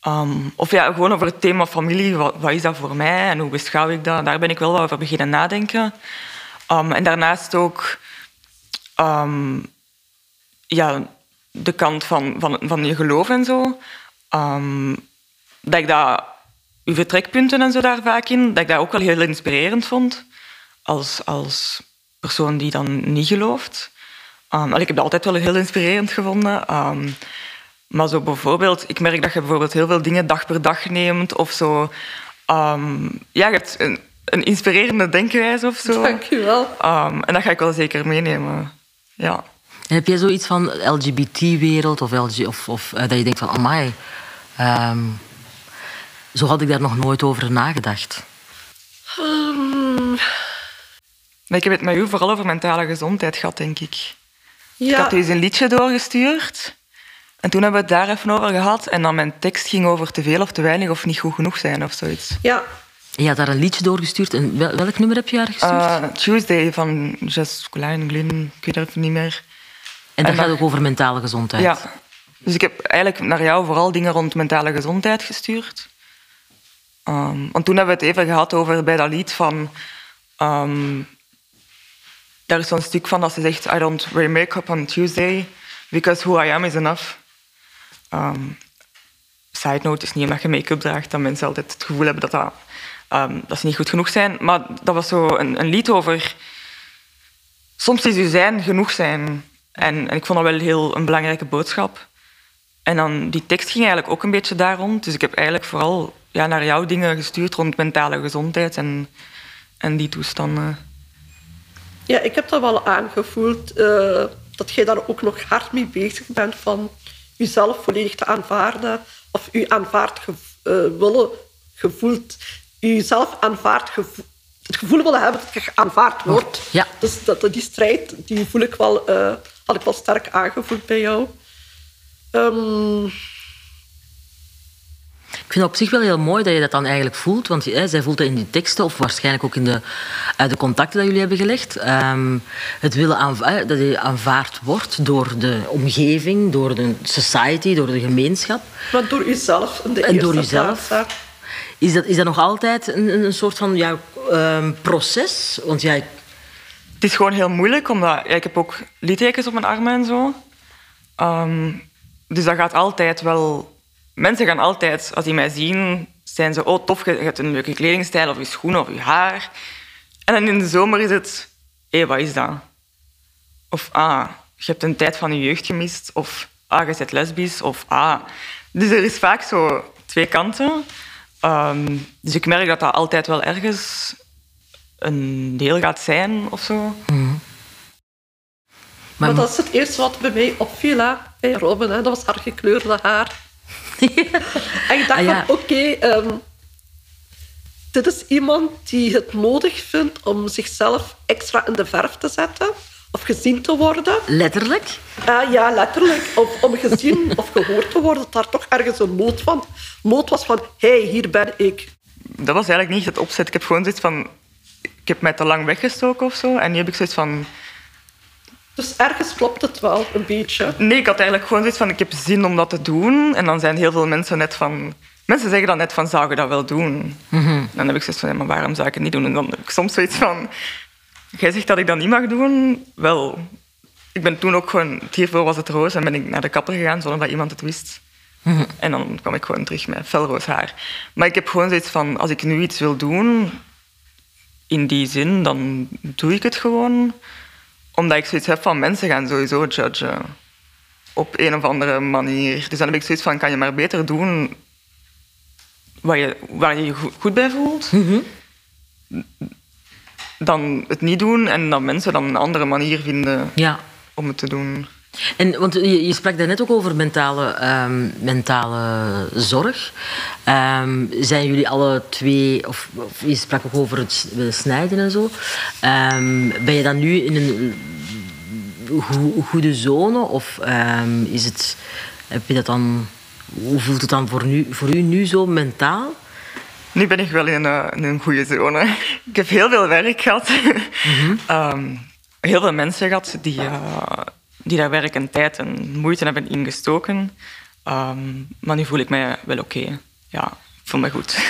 Speaker 2: ehm, of ja, gewoon over het thema familie, wat, is dat voor mij en hoe beschouw ik dat? Daar ben ik wel over beginnen nadenken. Ehm, en daarnaast ook ja, de kant van, van, van je geloof en zo. Dat ik dat, uw vertrekpunten en zo daar vaak in, dat ik dat ook wel heel inspirerend vond. Als, als persoon die dan niet gelooft. Ehm, en ik heb dat altijd wel heel inspirerend gevonden. Ehm, maar zo bijvoorbeeld, ik merk dat je bijvoorbeeld heel veel dingen dag per dag neemt of zo. Ehm, ja, je hebt een, een inspirerende denkwijze of zo.
Speaker 3: Dank u wel.
Speaker 2: Ehm, en dat ga ik wel zeker meenemen. Ja.
Speaker 1: En heb jij zoiets van LGBT-wereld of, LG, of, of eh, dat je denkt van, amai, ehm, zo had ik daar nog nooit over nagedacht.
Speaker 3: Ehm,
Speaker 2: Maar ik heb het met u vooral over mentale gezondheid gehad, denk ik. Ik
Speaker 3: ja,
Speaker 2: had u eens een liedje doorgestuurd. En toen hebben we het daar even over gehad. En dan mijn tekst ging over te veel of te weinig of niet goed genoeg zijn of zoiets.
Speaker 3: ja,
Speaker 1: En je had daar een liedje doorgestuurd. En wel- welk nummer heb je haar gestuurd?
Speaker 2: Eh, Tuesday van Jess Colijn, Glyn, ik weet het niet meer.
Speaker 1: en dat
Speaker 2: en
Speaker 1: gaat ook over mentale gezondheid.
Speaker 2: Ja. Dus ik heb eigenlijk naar jou vooral dingen rond mentale gezondheid gestuurd. Want toen hebben we het even gehad over bij dat lied van... ehm, daar is zo'n stuk van dat ze zegt... I don't wear make-up on Tuesday because who I am is enough. Ehm, side note is niet omdat je make-up draagt dat mensen altijd het gevoel hebben dat, dat, dat ze niet goed genoeg zijn. Maar dat was zo een, een lied over... Soms is je zijn genoeg zijn. En, en ik vond dat wel heel een belangrijke boodschap. En dan, die tekst ging eigenlijk ook een beetje daar rond. Dus ik heb eigenlijk vooral ja, naar jou dingen gestuurd rond mentale gezondheid en, en die toestanden.
Speaker 3: Ja, ik heb dat wel aangevoeld. eh, dat jij daar ook nog hard mee bezig bent van jezelf volledig te aanvaarden. Of je aanvaard eh, willen gevoeld. Jezelf aanvaard gevo- het gevoel willen hebben dat je aanvaard wordt.
Speaker 1: Ja.
Speaker 3: Dus dat, die strijd, die voel ik wel, eh, had ik wel sterk aangevoeld bij jou. Ehm,
Speaker 1: Ik vind het op zich wel heel mooi dat je dat dan eigenlijk voelt. Want hè, zij voelt dat in die teksten, of waarschijnlijk ook in de, uit de contacten dat jullie hebben gelegd. Ehm, het willen dat je aanvaard wordt door de omgeving, door de society, door de gemeenschap.
Speaker 3: maar door jezelf de
Speaker 1: En door jezelf.
Speaker 3: plaats.
Speaker 1: Is dat, is dat nog altijd een, een soort van ja, ehm, proces? Want jij,
Speaker 2: Het is gewoon heel moeilijk, omdat ja, ik heb ook littekens op mijn armen en zo. Ehm, dus dat gaat altijd wel... Mensen gaan altijd, als die mij zien, zijn ze... Oh, tof, je hebt een leuke kledingstijl, of je schoenen, of je haar. En dan in de zomer is het... Hé, wat is dat? Of, ah, je hebt een tijd van je jeugd gemist. Of, ah, je bent lesbisch. Of, ah... Dus er is vaak zo twee kanten. Ehm, dus ik merk dat dat altijd wel ergens een deel gaat zijn of zo.
Speaker 3: Maar dat is het eerste wat bij mij opviel hè, bij Robin. Hè. Dat was haar gekleurde haar. En ik dacht
Speaker 1: Ah, ja.
Speaker 3: van, oké, ehm, dit is iemand die het nodig vindt om zichzelf extra in de verf te zetten. Of gezien te worden.
Speaker 1: letterlijk,
Speaker 3: Ah, ja, letterlijk. Of om gezien of gehoord te worden. Dat daar toch ergens een nood, van, nood was van... Hé, hey, hier ben ik.
Speaker 2: Dat was eigenlijk niet het opzet. Ik heb gewoon zoiets van... Ik heb mij te lang weggestoken of zo. En nu heb ik zoiets van...
Speaker 3: Dus ergens klopt het wel, een beetje.
Speaker 2: Nee, ik had eigenlijk gewoon zoiets van... Ik heb zin om dat te doen. En dan zijn heel veel mensen net van... Mensen zeggen dan net van, zou je dat wel doen? Dan heb ik zoiets van, ja, maar waarom zou ik het niet doen? En dan heb ik soms zoiets van... Jij zegt dat ik dat niet mag doen? Wel, ik ben toen ook gewoon... Hiervoor was het roos en ben ik naar de kapper gegaan zonder dat iemand het wist. En dan kwam ik gewoon terug met felroos haar. Maar ik heb gewoon zoiets van, als ik nu iets wil doen, in die zin, dan doe ik het gewoon. Omdat ik zoiets heb van, mensen gaan sowieso judgen. Op een of andere manier. Dus dan heb ik zoiets van, kan je maar beter doen waar je waar je, je go- goed bij voelt. Dan het niet doen en dat mensen dan een andere manier vinden
Speaker 1: ja.
Speaker 2: om het te doen.
Speaker 1: En, want je, je sprak daarnet ook over mentale, ehm, mentale zorg. Ehm, zijn jullie alle twee, of, of je sprak ook over het snijden en zo. Ehm, ben je dan nu in een go- goede zone? Of is het, heb je dat dan, hoe voelt het dan voor, nu, voor u nu zo mentaal?
Speaker 2: Nu ben ik wel in een, in een goede zone. Ik heb heel veel werk gehad. Ehm, heel veel mensen gehad die, eh, die daar werk en tijd en moeite hebben ingestoken. Ehm, maar nu voel ik mij wel oké. Ja, ik voel me goed.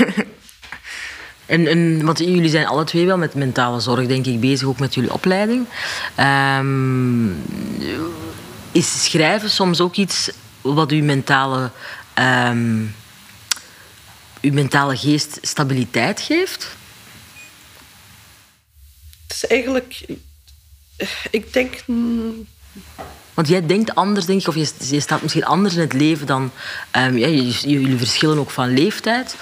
Speaker 1: En, en, want jullie zijn alle twee wel met mentale zorg, denk ik, bezig, ook met jullie opleiding. Ehm, is schrijven soms ook iets wat uw mentale, ehm, uw mentale geest stabiliteit geeft?
Speaker 3: Het is eigenlijk... Ik denk...
Speaker 1: Want jij denkt anders, denk ik, of je, je staat misschien anders in het leven dan... ehm, ja, jullie, verschillen ook van leeftijd.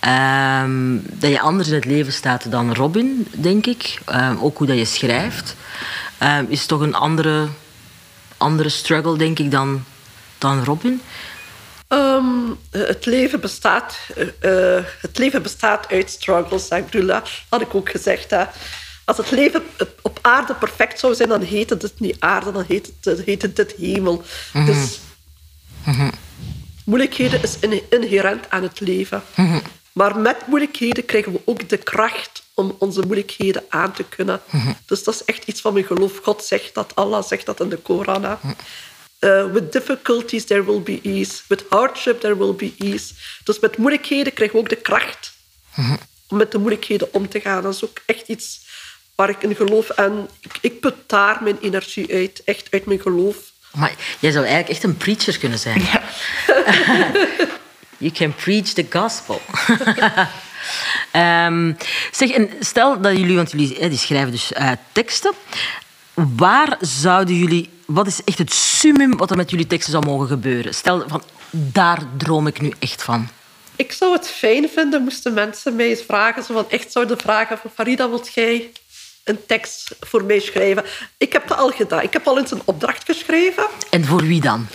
Speaker 1: Ehm, dat je anders in het leven staat dan Robin, denk ik. Ehm, ook hoe dat je schrijft. Is toch een andere, andere struggle, denk ik, dan, dan Robin.
Speaker 3: Het, leven bestaat, eh, het leven bestaat uit struggles. dat had ik ook gezegd. Als het leven op aarde perfect zou zijn, dan heette het niet aarde, dan heette het, heette het hemel. Dus moeilijkheden is in- inherent aan het leven. Maar met moeilijkheden krijgen we ook de kracht om onze moeilijkheden aan te kunnen. Dus dat is echt iets van mijn geloof. God zegt dat, Allah zegt dat in de Koran. Uh, with difficulties there will be ease. With hardship there will be ease. Dus met moeilijkheden krijg je ook de kracht om met de moeilijkheden om te gaan. Dat is ook echt iets waar ik in geloof. En ik, ik put daar mijn energie uit. Echt uit mijn geloof.
Speaker 1: Maar jij zou eigenlijk echt een preacher kunnen zijn.
Speaker 2: Ja.
Speaker 1: You can preach the gospel. Ehm, zeg, en stel dat jullie, want jullie hè, die schrijven dus eh, teksten. Waar zouden jullie, wat is echt het summum wat er met jullie teksten zou mogen gebeuren? Stel van, daar droom ik nu echt van.
Speaker 3: Ik zou het fijn vinden moesten mensen mij eens vragen, zo van echt zouden vragen van Farida, wilt jij een tekst voor mij schrijven? Ik heb dat al gedaan. Ik heb al eens een opdracht geschreven.
Speaker 1: En voor wie dan?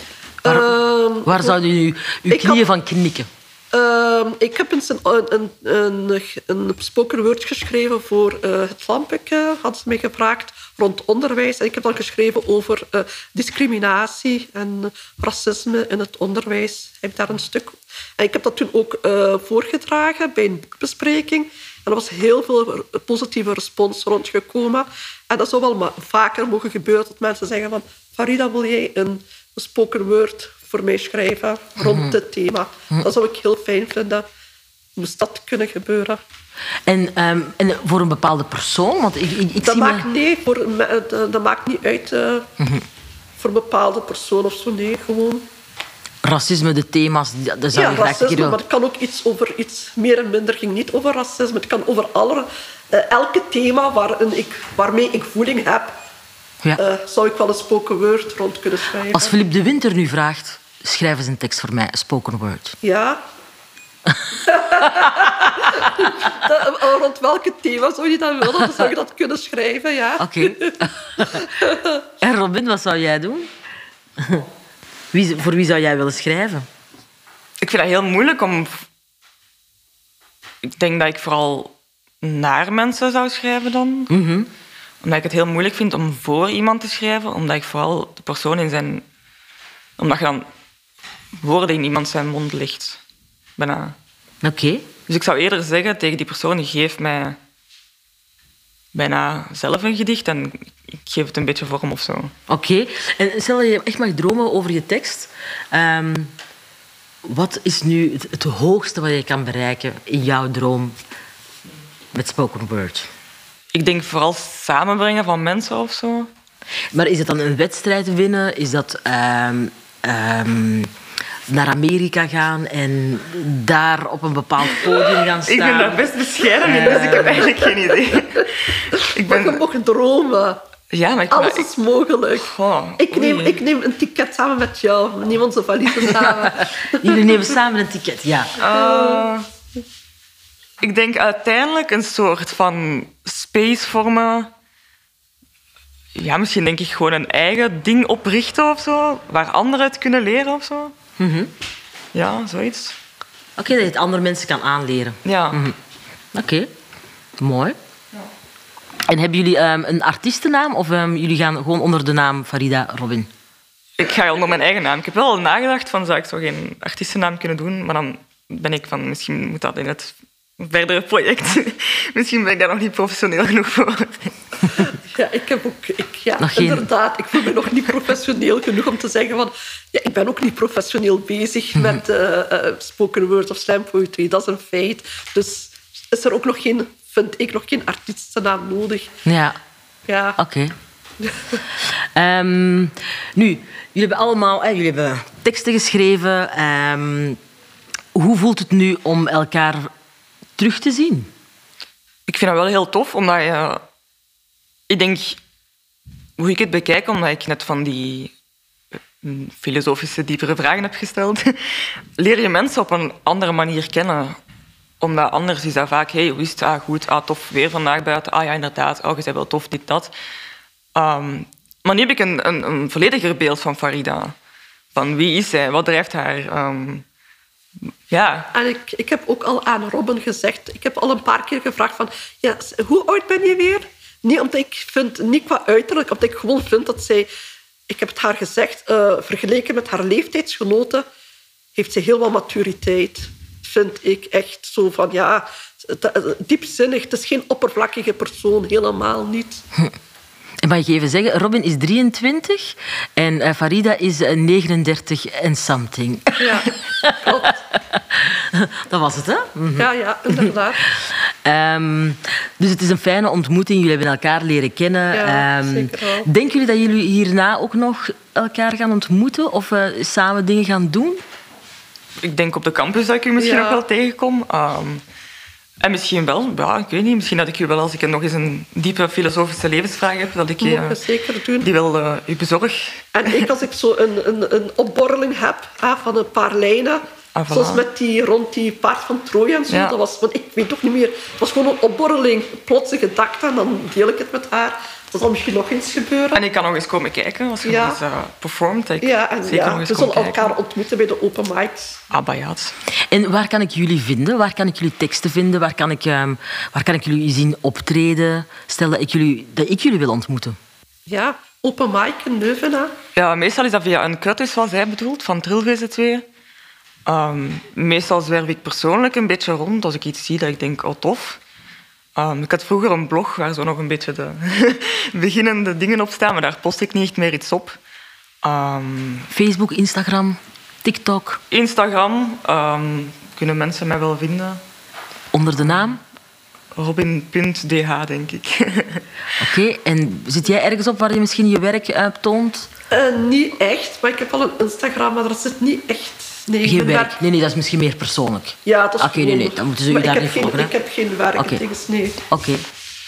Speaker 1: Waar,
Speaker 3: Ehm,
Speaker 1: waar zouden jullie uw knieën
Speaker 3: had-
Speaker 1: van knikken?
Speaker 3: Ehm, ik heb eens een, een, een, een spoken word geschreven voor eh, het Lampeke, hadden ze mij gevraagd, rond onderwijs. En ik heb dan geschreven over eh, discriminatie en racisme in het onderwijs. Heb ik daar een stuk. En ik heb dat toen ook eh, voorgedragen bij een boekbespreking. En er was heel veel positieve respons rondgekomen. En dat zou wel ma- vaker mogen gebeuren, dat mensen zeggen van... Farida, wil jij een spoken word voor mij schrijven rond dit thema? Dat zou ik heel fijn vinden. Moest dat kunnen gebeuren?
Speaker 1: En, ehm, en voor een bepaalde persoon? Want ik, ik, ik
Speaker 3: Dat
Speaker 1: zie me-
Speaker 3: maakt, nee, voor, dat, dat maakt niet uit eh, voor een bepaalde persoon of zo. Nee, gewoon...
Speaker 1: racisme, de thema's, die- daar zou
Speaker 3: Ja, racisme,
Speaker 1: willen-
Speaker 3: maar het kan ook iets over iets meer en minder. ging niet over racisme. Het kan over alle, eh, elke thema waarin ik, waarmee ik voeling heb,
Speaker 1: Ja.
Speaker 3: eh, zou ik wel een spoken word rond kunnen schrijven.
Speaker 1: Als Philippe de Winter nu vraagt, schrijf eens een tekst voor mij, een spoken word.
Speaker 3: Ja. Dat- eh, rond welke thema zou je dat willen? Dan zou je dat kunnen schrijven, ja.
Speaker 1: Oké. en Robin, wat zou jij doen? Wie, voor wie zou jij willen schrijven?
Speaker 2: Ik vind dat heel moeilijk om... Ik denk dat ik vooral naar mensen zou schrijven dan. Omdat ik het heel moeilijk vind om voor iemand te schrijven. Omdat ik vooral de persoon in zijn... Omdat je dan woorden in iemand zijn mond legt. Bijna.
Speaker 1: Oké.
Speaker 2: Dus ik zou eerder zeggen tegen die persoon, geef mij bijna zelf een gedicht en ik geef het een beetje vorm of zo.
Speaker 1: Oké. En stel dat je echt mag dromen over je tekst. ehm, wat is nu het, het hoogste wat je kan bereiken in jouw droom met spoken word?
Speaker 2: Ik denk vooral samenbrengen van mensen of zo.
Speaker 1: Maar is het dan een wedstrijd winnen? Is dat ehm, ehm, naar Amerika gaan en daar op een bepaald podium gaan staan?
Speaker 2: Ik ben daar best bescheiden in, dus ik heb eigenlijk geen idee. Ik
Speaker 3: Maar je
Speaker 2: ben...
Speaker 3: dromen.
Speaker 2: Ja, maar ik...
Speaker 3: Alles
Speaker 2: maar
Speaker 3: is mogelijk.
Speaker 2: Goh,
Speaker 3: Ik neem, ik neem een ticket samen met jou. We nemen onze valiezen samen.
Speaker 1: Jullie nemen samen een ticket, ja.
Speaker 2: Eh, ik denk uiteindelijk een soort van space vormen. Ja, misschien denk ik gewoon een eigen ding oprichten of zo, waar anderen het kunnen leren of zo. Ja, zoiets.
Speaker 1: Oké, dat je het andere mensen kan aanleren.
Speaker 2: Ja.
Speaker 1: Oké, mooi. En hebben jullie ehm, een artiestennaam of ehm, jullie gaan gewoon onder de naam Farida Robin?
Speaker 2: Ik ga onder mijn eigen naam. Ik heb wel al nagedacht van zou ik zo geen artiestennaam kunnen doen, maar dan ben ik van misschien moet dat in het verdere project. misschien ben ik daar nog niet professioneel genoeg voor.
Speaker 3: Ja, ik heb ook... Ik, ja,
Speaker 1: Nog geen-
Speaker 3: inderdaad. Ik voel me nog niet professioneel genoeg om te zeggen van... Ja, ik ben ook niet professioneel bezig met eh, eh, spoken word of slam poetry. Dat is een feit. Dus is er ook nog geen... Vind ik nog geen artiestennaam nodig.
Speaker 1: Ja,
Speaker 3: Ja.
Speaker 1: oké. Ehm, nu, jullie hebben allemaal hè, jullie hebben teksten geschreven. Ehm, hoe voelt het nu om elkaar terug te zien?
Speaker 2: Ik vind dat wel heel tof, omdat je... Ik denk, hoe ik het bekijk, omdat ik net van die eh, filosofische, diepere vragen heb gesteld, leer je mensen op een andere manier kennen. Omdat anders is dat vaak, hey, hoe is het? Ah, goed, ah, tof, weer vandaag buiten. Ah ja, inderdaad, oh, je bent wel tof, dit, dat. Ehm, maar nu heb ik een, een, vollediger beeld van Farida. Van wie is zij? Wat drijft haar? Ehm, ja,
Speaker 3: ik, ik heb ook al aan Robin gezegd... Ik heb al een paar keer gevraagd van... Ja, hoe oud ben je weer? Niet omdat ik vind... Niet qua uiterlijk, omdat ik gewoon vind dat zij... Ik heb het haar gezegd, eh, vergeleken met haar leeftijdsgenoten... heeft ze heel wat maturiteit. Vind ik echt zo van... Ja, diepzinnig. Het is geen oppervlakkige persoon. Helemaal niet.
Speaker 1: En mag ik even zeggen, Robin is 23 en uh, Farida is 39 en something.
Speaker 3: Ja, klopt.
Speaker 1: Dat was het, hè?
Speaker 3: Mm Ja, ja, inderdaad.
Speaker 1: um, dus het is een fijne ontmoeting. Jullie hebben elkaar leren kennen.
Speaker 3: Ja, um, zeker wel.
Speaker 1: Denken jullie dat jullie hierna ook nog elkaar gaan ontmoeten of uh, samen dingen gaan doen?
Speaker 2: Ik denk op de campus dat ik u misschien ja. nog wel tegenkom. Um, en misschien wel, ja, ik weet niet, misschien dat ik u wel als ik nog eens een diepe filosofische levensvraag heb, dat ik
Speaker 3: uh, zeker doen.
Speaker 2: die wel uh, u bezorg.
Speaker 3: En ik als ik zo een, een, een opborreling heb ah, van een paar lijnen, ah, voilà. zoals met die rond die paard van Troje en zo, ja. dat was, want ik weet toch niet meer, het was gewoon een opborreling, plotse gedachte en dan deel ik het met haar. Dat zal misschien nog eens gebeuren.
Speaker 2: En ik kan nog eens komen kijken als je
Speaker 3: ja.
Speaker 2: nog eens uh, performt. Ik
Speaker 3: ja, en
Speaker 2: zeker
Speaker 3: ja,
Speaker 2: nog eens
Speaker 3: we zullen elkaar ontmoeten bij de open mics.
Speaker 2: Ah.
Speaker 1: En waar kan ik jullie vinden? Waar kan ik jullie teksten vinden? Waar kan ik, um, waar kan ik jullie zien optreden? Stel dat ik jullie, dat ik jullie wil ontmoeten.
Speaker 3: Ja, open mic in Leuven.
Speaker 2: Ja, meestal is dat via een cut, is zoals hij bedoelt, van Trilveze 2. Um, meestal zwerf ik persoonlijk een beetje rond als ik iets zie dat ik denk, oh tof. Um, ik had vroeger een blog waar zo nog een beetje de beginnende dingen op staan, maar daar post ik niet echt meer iets op. Um,
Speaker 1: Facebook, Instagram, TikTok.
Speaker 2: Instagram um, kunnen mensen mij wel vinden.
Speaker 1: Onder de naam?
Speaker 2: Robin.dh, denk ik.
Speaker 1: Oké, okay, en zit jij ergens op waar je misschien je werk uh, toont?
Speaker 3: Uh, niet echt, maar ik heb wel een Instagram, maar dat zit niet echt. Nee,
Speaker 1: geen werk. Nee, nee, dat is misschien meer persoonlijk.
Speaker 3: Ja, dat is
Speaker 1: Oké, okay, nee, nee, dan moeten ze u daar niet
Speaker 3: geen,
Speaker 1: volgen.
Speaker 3: Ik heb geen werk,
Speaker 1: Oké.
Speaker 3: Okay. nee.
Speaker 1: Oké.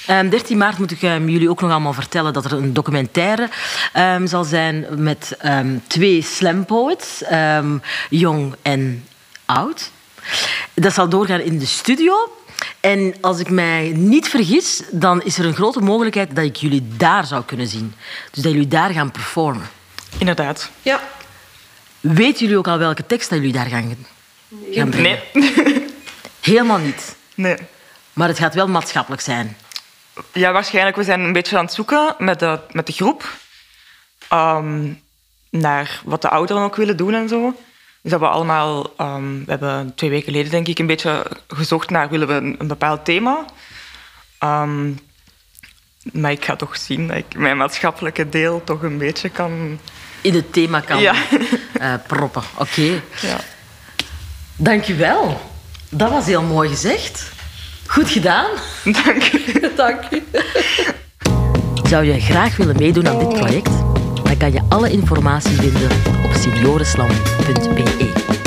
Speaker 1: Okay. Um, 13 maart moet ik um, jullie ook nog allemaal vertellen dat er een documentaire um, zal zijn met twee slam poets, jong en oud. Dat zal doorgaan in de studio. En als ik mij niet vergis, dan is er een grote mogelijkheid dat ik jullie daar zou kunnen zien. Dus dat jullie daar gaan performen.
Speaker 2: Inderdaad.
Speaker 3: Ja.
Speaker 1: Weten jullie ook al welke tekst dat jullie daar gaan,
Speaker 3: nee.
Speaker 1: gaan brengen?
Speaker 2: Nee.
Speaker 1: Helemaal niet.
Speaker 2: Nee.
Speaker 1: Maar het gaat wel maatschappelijk zijn.
Speaker 2: Ja, waarschijnlijk. We zijn een beetje aan het zoeken met de, met de groep um, naar wat de ouderen ook willen doen en zo. Dus dat we allemaal, um, we hebben twee weken geleden denk ik een beetje gezocht naar willen we een, een bepaald thema. Um, maar ik ga toch zien dat ik mijn maatschappelijke deel toch een beetje kan
Speaker 1: in het thema kan
Speaker 2: ja.
Speaker 1: uh, proppen. Oké. Okay.
Speaker 2: Ja.
Speaker 1: Dank u wel. Dat was heel mooi gezegd. Goed gedaan.
Speaker 2: Dank u.
Speaker 3: Dank u.
Speaker 1: Zou je graag willen meedoen aan dit project? Dan kan je alle informatie vinden op seniorenslam.be.